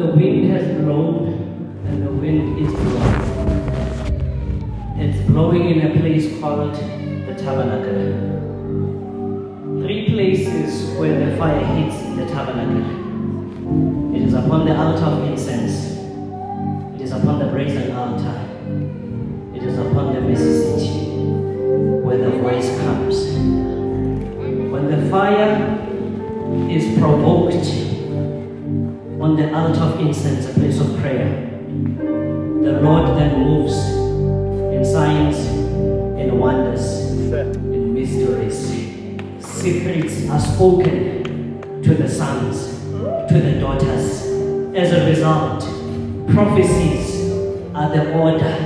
the wind has blown, and the wind is blowing. It's blowing in a place called the tabernacle. Three places where the fire hits the tabernacle. It is upon the altar of on the altar of incense, a place of prayer, the Lord then moves in signs, in wonders, in mysteries. Secrets are spoken to the sons, to the daughters. As a result, prophecies are the order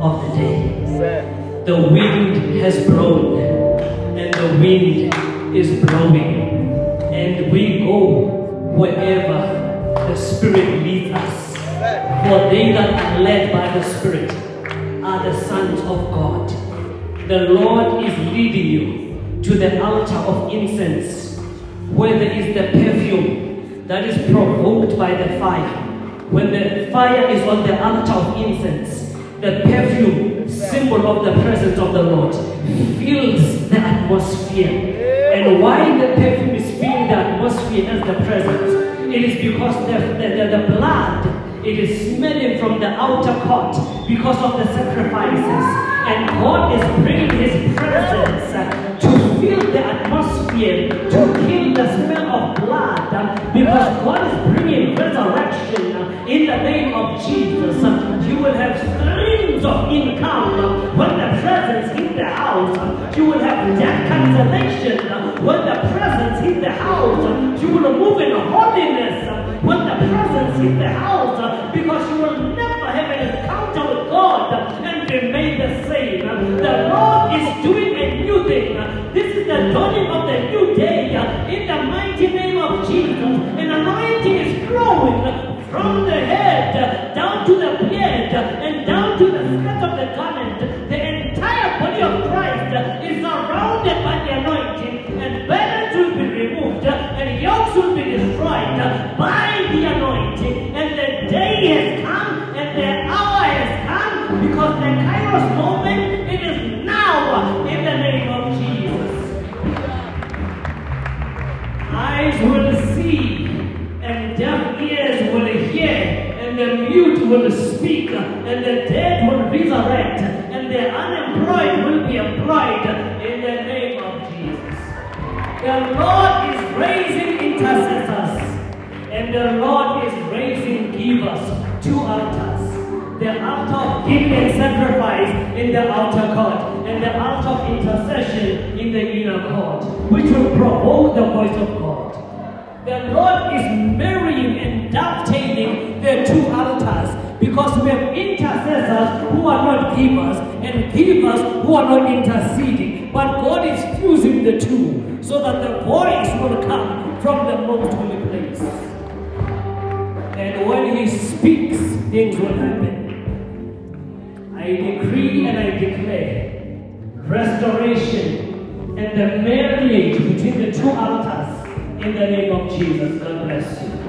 of the day. The wind has blown, and the wind is blowing, and we go wherever the Spirit leads us. For they that are led by the Spirit are the sons of God. The Lord is leading you to the altar of incense, where there is the perfume that is provoked by the fire. When the fire is on the altar of incense, the perfume, symbol of the presence of the Lord, fills the atmosphere. And why the perfume is filling the atmosphere as the presence? It is because the, the, the, the blood it is smelling from the outer court because of the sacrifices. And God is bringing His presence to fill the atmosphere, to kill the smell of blood, because God is bringing resurrection in the name of Jesus. You will have streams of income when the presence hit the house. You will have debt cancellation uh, when the presence hit the house. You will move in holiness when the presence hit the house because you will never have an encounter with God and remain the same. The Lord is doing a new thing. This is the dawning of the new day in the mighty name of Jesus. An anointing is flowing from the head down to the uh, and down to mute will speak and the dead will resurrect and the unemployed will be employed in the name of Jesus. The Lord is raising intercessors and the Lord is raising givers two altars. The altar of giving and sacrifice in the outer court and the altar of intercession in the inner court, which will provoke the voice of God. The Lord is marrying and dovetailing altars because we have intercessors who are not givers and givers who are not interceding. But God is fusing the two so that the voice will come from the most holy place. And when He speaks, things will happen. I decree and I declare restoration and the marriage between the two altars in the name of Jesus. God bless you.